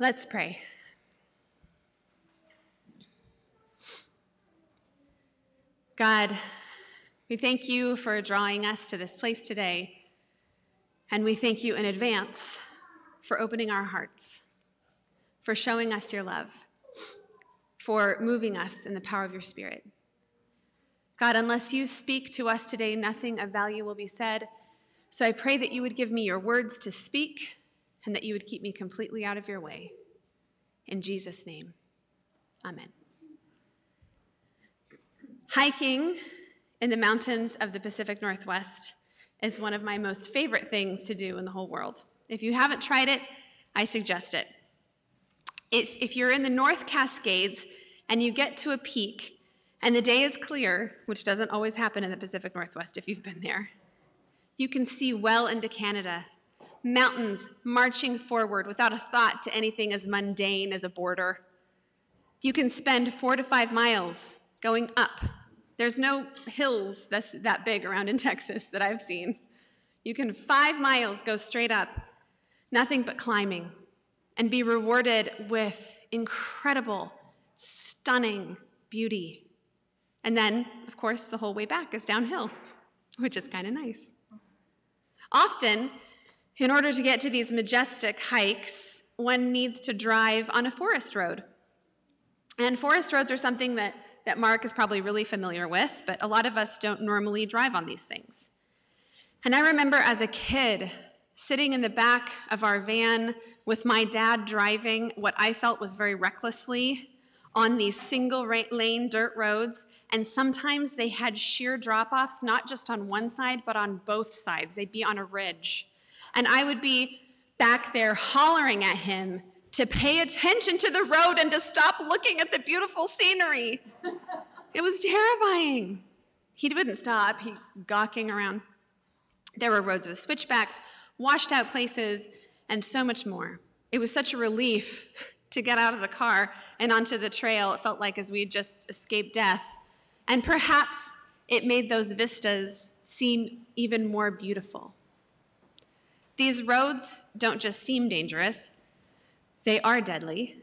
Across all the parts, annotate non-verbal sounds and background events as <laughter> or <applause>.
Let's pray. God, we thank you for drawing us to this place today, and we thank you in advance for opening our hearts, for showing us your love, for moving us in the power of your Spirit. God, unless you speak to us today, nothing of value will be said. So I pray that you would give me your words to speak and that you would keep me completely out of your way. In Jesus' name, amen. Hiking in the mountains of the Pacific Northwest is one of my most favorite things to do in the whole world. If you haven't tried it, I suggest it. If you're in the North Cascades and you get to a peak and the day is clear, which doesn't always happen in the Pacific Northwest if you've been there, you can see well into Canada. Mountains marching forward without a thought to anything as mundane as a border. You can spend four to five miles going up there's no hills that's that big around in <laughs> Texas that I've seen. You can five miles go straight up, nothing but climbing, and be rewarded with incredible, stunning beauty. And then, of course, the whole way back is downhill, <laughs> which is kind of nice. Often, in order to get to these majestic hikes, one needs to drive on a forest road. And forest roads are something that that Mark is probably really familiar with, but a lot of us don't normally drive on these things. And I remember as a kid sitting in the back of our van with my dad driving what I felt was very recklessly on these single lane dirt roads. And sometimes they had sheer drop offs, not just on one side, but on both sides. They'd be on a ridge. And I would be back there hollering at him to pay attention to the road and to stop looking at the beautiful scenery. It was terrifying. He wouldn't stop, he gawking around. There were roads with switchbacks, washed out places, and so much more. It was such a relief to get out of the car and onto the trail. It felt like as we had just escaped death. And perhaps it made those vistas seem even more beautiful. These roads don't just seem dangerous, they are deadly.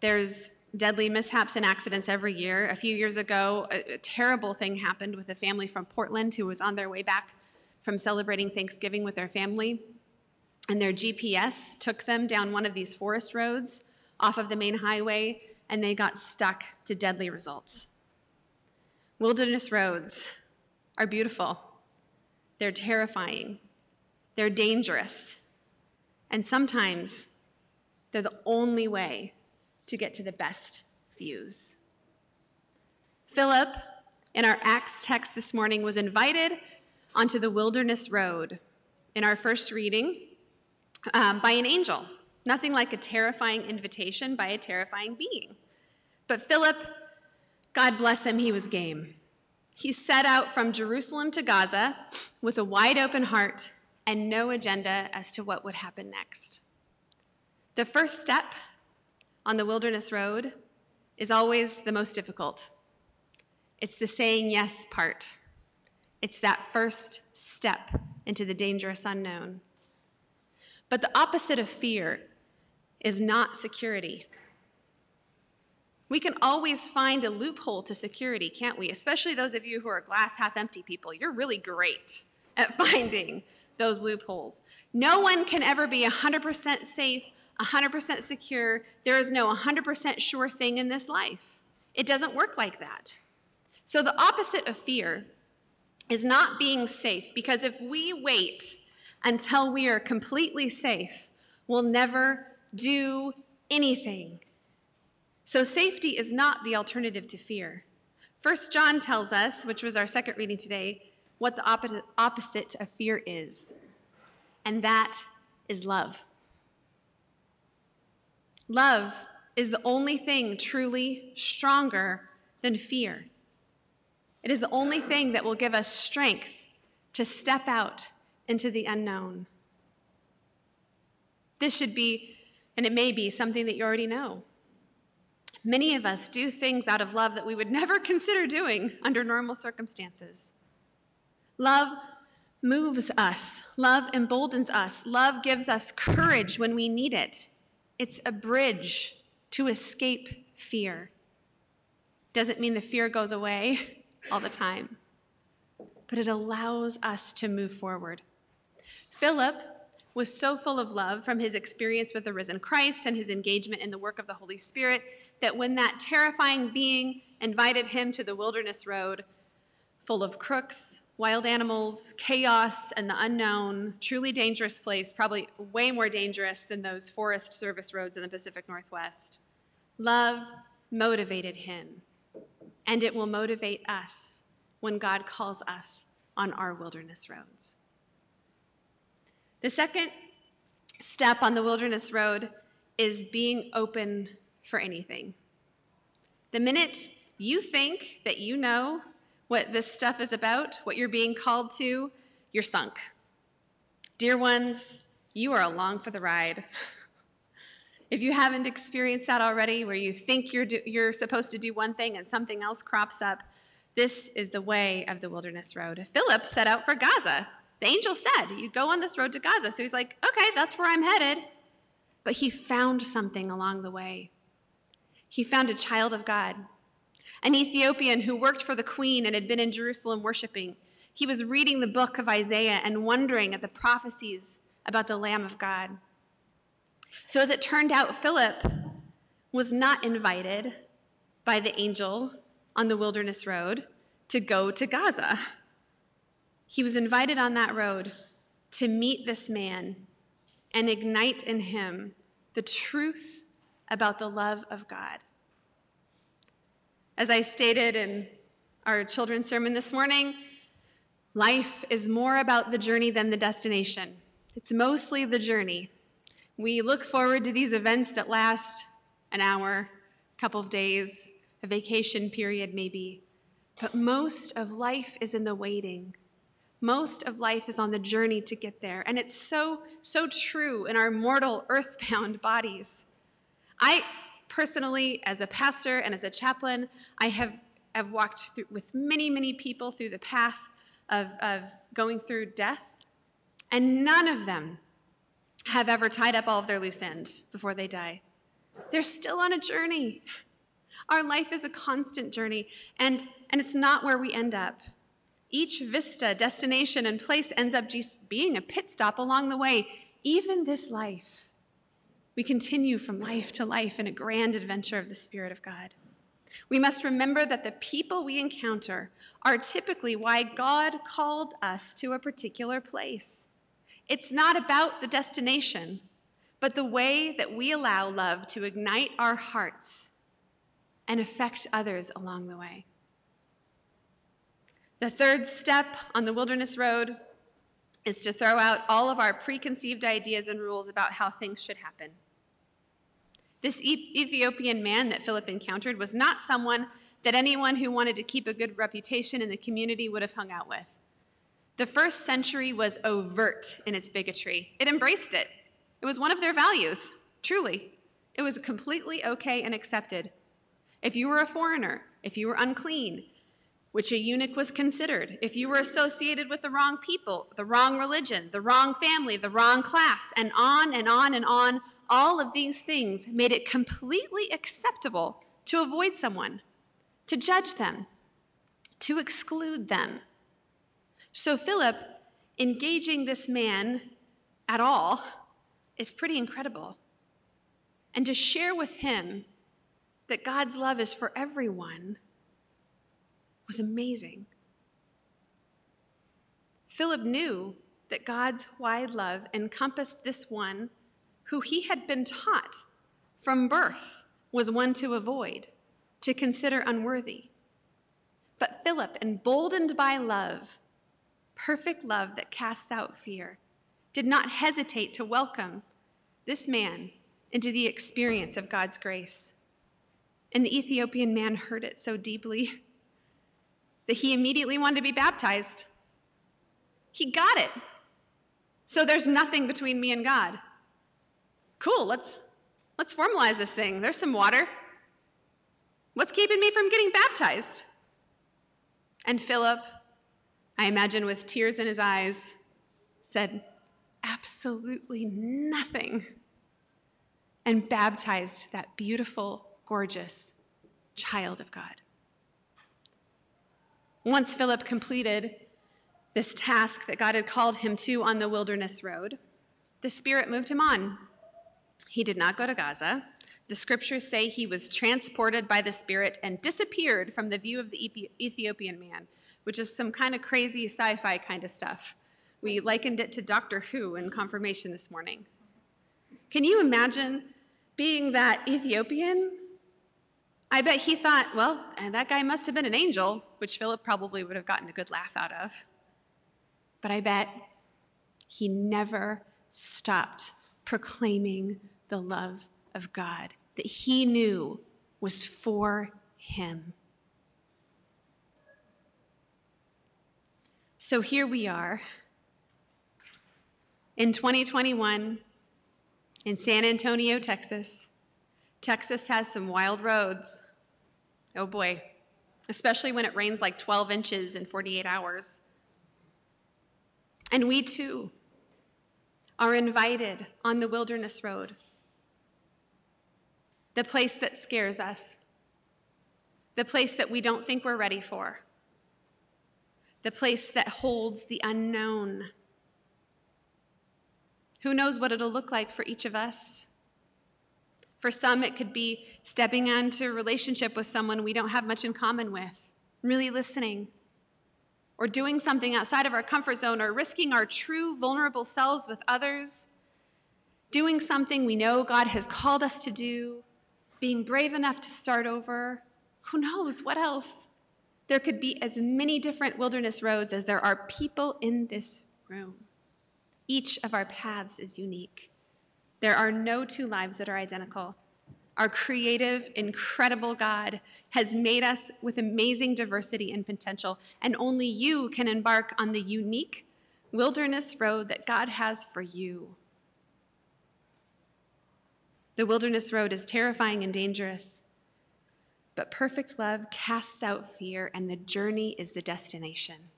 There's deadly mishaps and accidents every year. A few years ago, a, a, terrible thing happened with a family from Portland who was on their way back from celebrating Thanksgiving with their family. And their GPS took them down one of these forest roads off of the main highway, and they got stuck to deadly results. Wilderness roads are beautiful, they're terrifying, they're dangerous, and sometimes they're the only way to get to the best views. Philip, in our Acts text this morning, was invited onto the wilderness road in our first reading um, by an angel. Nothing like a terrifying invitation by a terrifying being. But Philip, God bless him, he was game. He set out from Jerusalem to Gaza with a wide open heart and no agenda as to what would happen next. The first step on the wilderness road is always the most difficult. It's the saying yes part. It's that first step into the dangerous unknown. But the opposite of fear is not security. We can always find a loophole to security, can't we? Especially those of you who are glass half empty people. You're really great at <laughs> finding those loopholes. No one can ever be 100% safe 100% secure. There is no 100% sure thing in this life. It doesn't work like that. So, the opposite of fear is not being safe, because if we wait until we are completely safe, we'll never do anything. So, safety is not the alternative to fear. First John tells us, which was our second reading today, what the opposite of fear is, and that is love. Love is the only thing truly stronger than fear. It is the only thing that will give us strength to step out into the unknown. This should be, and it may be, something that you already know. Many of us do things out of love that we would <laughs> never consider doing under normal circumstances. Love moves us, love emboldens us, love gives us courage when we need it. it's a bridge to escape fear. Doesn't mean the fear goes away <laughs> all the time, but it allows us to move forward. Philip was so full of love from his experience with the risen Christ and his engagement in the work of the Holy Spirit that when that terrifying being invited him to the wilderness road, full of crooks, wild animals, chaos, and the unknown, truly dangerous place, probably way more dangerous than those forest service roads in the Pacific Northwest. Love motivated him, and it will motivate us when God calls us on our wilderness roads. The second step on the wilderness road is being open for anything. The minute you think that you know what this stuff is about, what you're being called to, you're sunk. Dear ones, you are along for the ride. <laughs> if you haven't experienced that already, where you think you're, do, you're supposed to do one thing and something else crops up, this is the way of the wilderness road. Philip set out for Gaza. The angel said, You go on this road to Gaza. So he's like, Okay, that's where I'm headed. But he found something along the way. He found a child of God, an Ethiopian who worked for the queen and had been in Jerusalem worshiping. He was reading the book of Isaiah and wondering at the prophecies about the Lamb of God. So, as it turned out, Philip was not invited by the angel on the wilderness road to go to Gaza. He was invited on that road to meet this man and ignite in him the truth about the love of God. As I stated in our children's sermon this morning, life is more about the journey than the destination. It's mostly the journey. We look forward to these events that last an hour, a couple of days, a vacation period maybe. But most of life is in the waiting most of life is on the journey to get there. And it's so, so true in our mortal, earthbound bodies. I personally, as a pastor and as a chaplain, I have, have walked through, with many, many people through the path of, of going through death, and none of them have ever tied up all of their loose ends before they die. They're still on a journey. Our life is a constant journey, and, and it's not where we end up. Each vista, destination, and place ends up just being a pit stop along the way, even this life. We continue from life to life in a grand adventure of the Spirit of God. We must remember that the people we encounter are typically why God called us to a particular place. It's not about the destination, but the way that we allow love to ignite our hearts and affect others along the way. The third step on the wilderness road is to throw out all of our preconceived ideas and rules about how things should happen. This Ethiopian man that Philip encountered was not someone that anyone who wanted to keep a good reputation in the community would have hung out with. The first century was overt in its bigotry, it embraced it. It was one of their values, truly. It was completely okay and accepted. If you were a foreigner, if you were unclean, which a eunuch was considered. If you were associated with the wrong people, the wrong religion, the wrong family, the wrong class, and on and on and on, all of these things made it completely acceptable to avoid someone, to judge them, to exclude them. So, Philip engaging this man at all is pretty incredible. And to share with him that God's love is for everyone was amazing. Philip knew that God's wide love encompassed this one who he had been taught from birth was one to avoid, to consider unworthy. But Philip, emboldened by love, perfect love that casts out fear, did not hesitate to welcome this man into the experience of God's grace. And the Ethiopian man heard it so deeply <laughs> that he immediately wanted to be baptized. He got it. So there's nothing between me and God. Cool, let's let's formalize this thing. There's some water. What's keeping me from getting baptized? And Philip, I imagine with tears in his eyes, said, Absolutely nothing. and baptized that beautiful, gorgeous child of God. Once Philip completed this task that God had called him to on the wilderness road, the Spirit moved him on. He did not go to Gaza. The scriptures say he was transported by the Spirit and disappeared from the view of the Ethiopian man, which is some kind of crazy sci fi kind of stuff. We likened it to Doctor Who in confirmation this morning. Can you imagine being that Ethiopian? I bet he thought, well, eh, that guy must have been an angel, which Philip probably would have gotten a good laugh out of. But I bet he never stopped proclaiming the love of God that he knew was for him. So here we are in 2021 in San Antonio, Texas. Texas has some wild roads. Oh boy, especially when it rains like 12 inches in 48 hours. And we too are invited on the wilderness road, the place that scares us, the place that we don't think we're ready for, the place that holds the unknown. Who knows what it'll look like for each of us? For some, it could be stepping onto a relationship with someone we don't have much in common with, really listening, or doing something outside of our comfort zone, or risking our true vulnerable selves with others, doing something we know God has called us to do, being brave enough to start over. Who knows what else? There could be as many different wilderness roads as there are people in this room. Each of our paths is unique. There are no two lives that are identical. Our creative, incredible God has made us with amazing diversity and potential, and only you can embark on the unique wilderness road that God has for you. The wilderness road is terrifying and dangerous, but perfect love casts out fear, and the journey is the destination.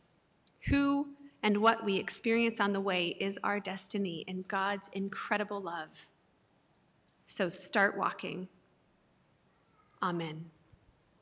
Who and what we experience on the way is our destiny in God's incredible love. So start walking. Amen.